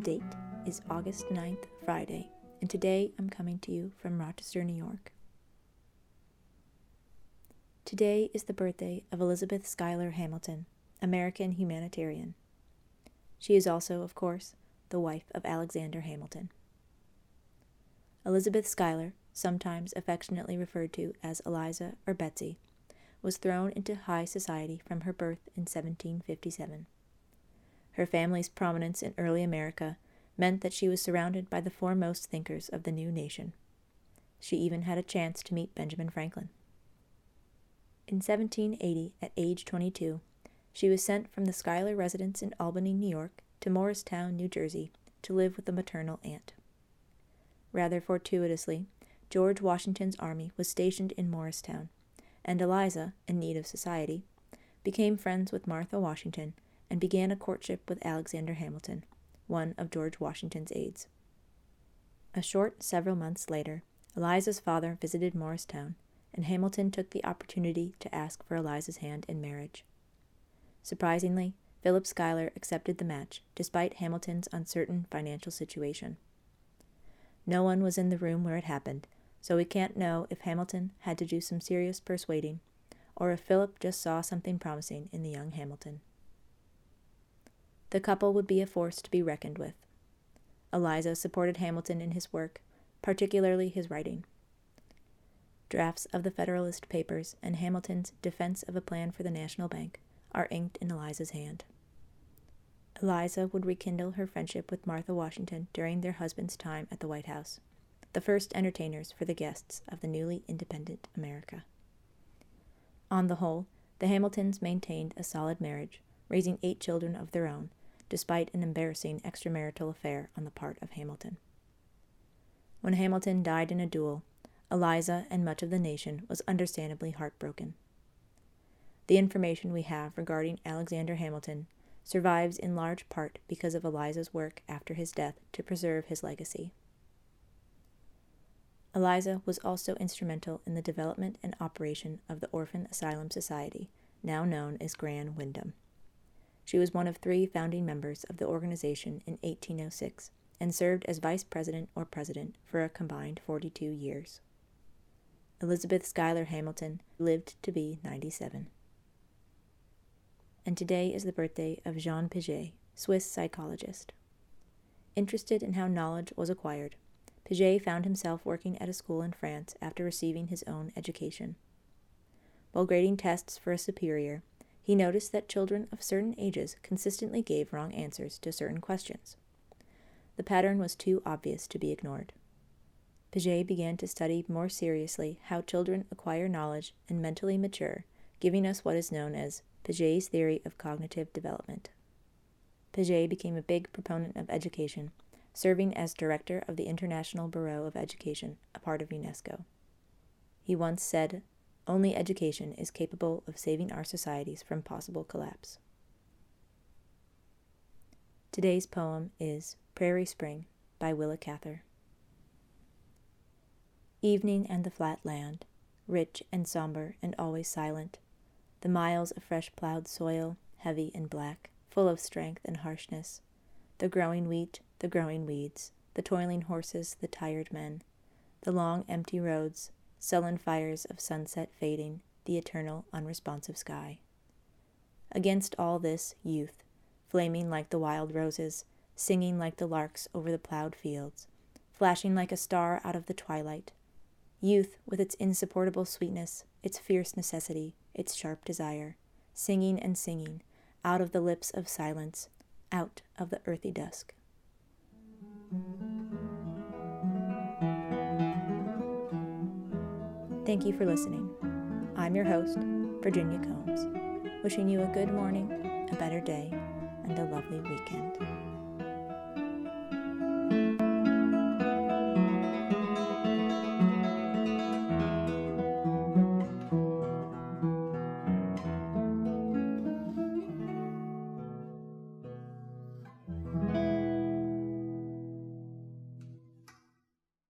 Date is August 9th, Friday, and today I'm coming to you from Rochester, New York. Today is the birthday of Elizabeth Schuyler Hamilton, American humanitarian. She is also, of course, the wife of Alexander Hamilton. Elizabeth Schuyler, sometimes affectionately referred to as Eliza or Betsy, was thrown into high society from her birth in 1757. Her family's prominence in early America meant that she was surrounded by the foremost thinkers of the new nation. She even had a chance to meet Benjamin Franklin. In 1780, at age 22, she was sent from the Schuyler residence in Albany, New York, to Morristown, New Jersey, to live with a maternal aunt. Rather fortuitously, George Washington's army was stationed in Morristown, and Eliza, in need of society, became friends with Martha Washington and began a courtship with Alexander Hamilton, one of George Washington's aides. A short several months later, Eliza's father visited Morristown, and Hamilton took the opportunity to ask for Eliza's hand in marriage. Surprisingly, Philip Schuyler accepted the match, despite Hamilton's uncertain financial situation. No one was in the room where it happened, so we can't know if Hamilton had to do some serious persuading, or if Philip just saw something promising in the young Hamilton. The couple would be a force to be reckoned with. Eliza supported Hamilton in his work, particularly his writing. Drafts of the Federalist Papers and Hamilton's Defense of a Plan for the National Bank are inked in Eliza's hand. Eliza would rekindle her friendship with Martha Washington during their husband's time at the White House, the first entertainers for the guests of the newly independent America. On the whole, the Hamiltons maintained a solid marriage, raising eight children of their own, despite an embarrassing extramarital affair on the part of Hamilton. When Hamilton died in a duel, Eliza and much of the nation was understandably heartbroken. The information we have regarding Alexander Hamilton survives in large part because of Eliza's work after his death to preserve his legacy. Eliza was also instrumental in the development and operation of the Orphan Asylum Society, now known as Graham Windham. She was one of three founding members of the organization in 1806 and served as vice president or president for a combined 42 years. Elizabeth Schuyler Hamilton lived to be 97. And today is the birthday of Jean Piaget, Swiss psychologist. Interested in how knowledge was acquired, Piaget found himself working at a school in France after receiving his own education. While grading tests for a superior, he noticed that children of certain ages consistently gave wrong answers to certain questions. The pattern was too obvious to be ignored. Piaget began to study more seriously how children acquire knowledge and mentally mature, giving us what is known as Piaget's theory of cognitive development. Piaget became a big proponent of education, serving as director of the International Bureau of Education, a part of UNESCO. He once said only education is capable of saving our societies from possible collapse. Today's poem is Prairie Spring by Willa Cather. Evening and the flat land, rich and somber and always silent, the miles of fresh plowed soil, heavy and black, full of strength and harshness, the growing wheat, the growing weeds, the toiling horses, the tired men, the long empty roads, sullen fires of sunset fading, the eternal unresponsive sky. Against all this, youth, flaming like the wild roses, singing like the larks over the plowed fields, flashing like a star out of the twilight. Youth, with its insupportable sweetness, its fierce necessity, its sharp desire, singing and singing, out of the lips of silence, out of the earthy dusk. Thank you for listening. I'm your host, Virginia Combs, wishing you a good morning, a better day, and a lovely weekend.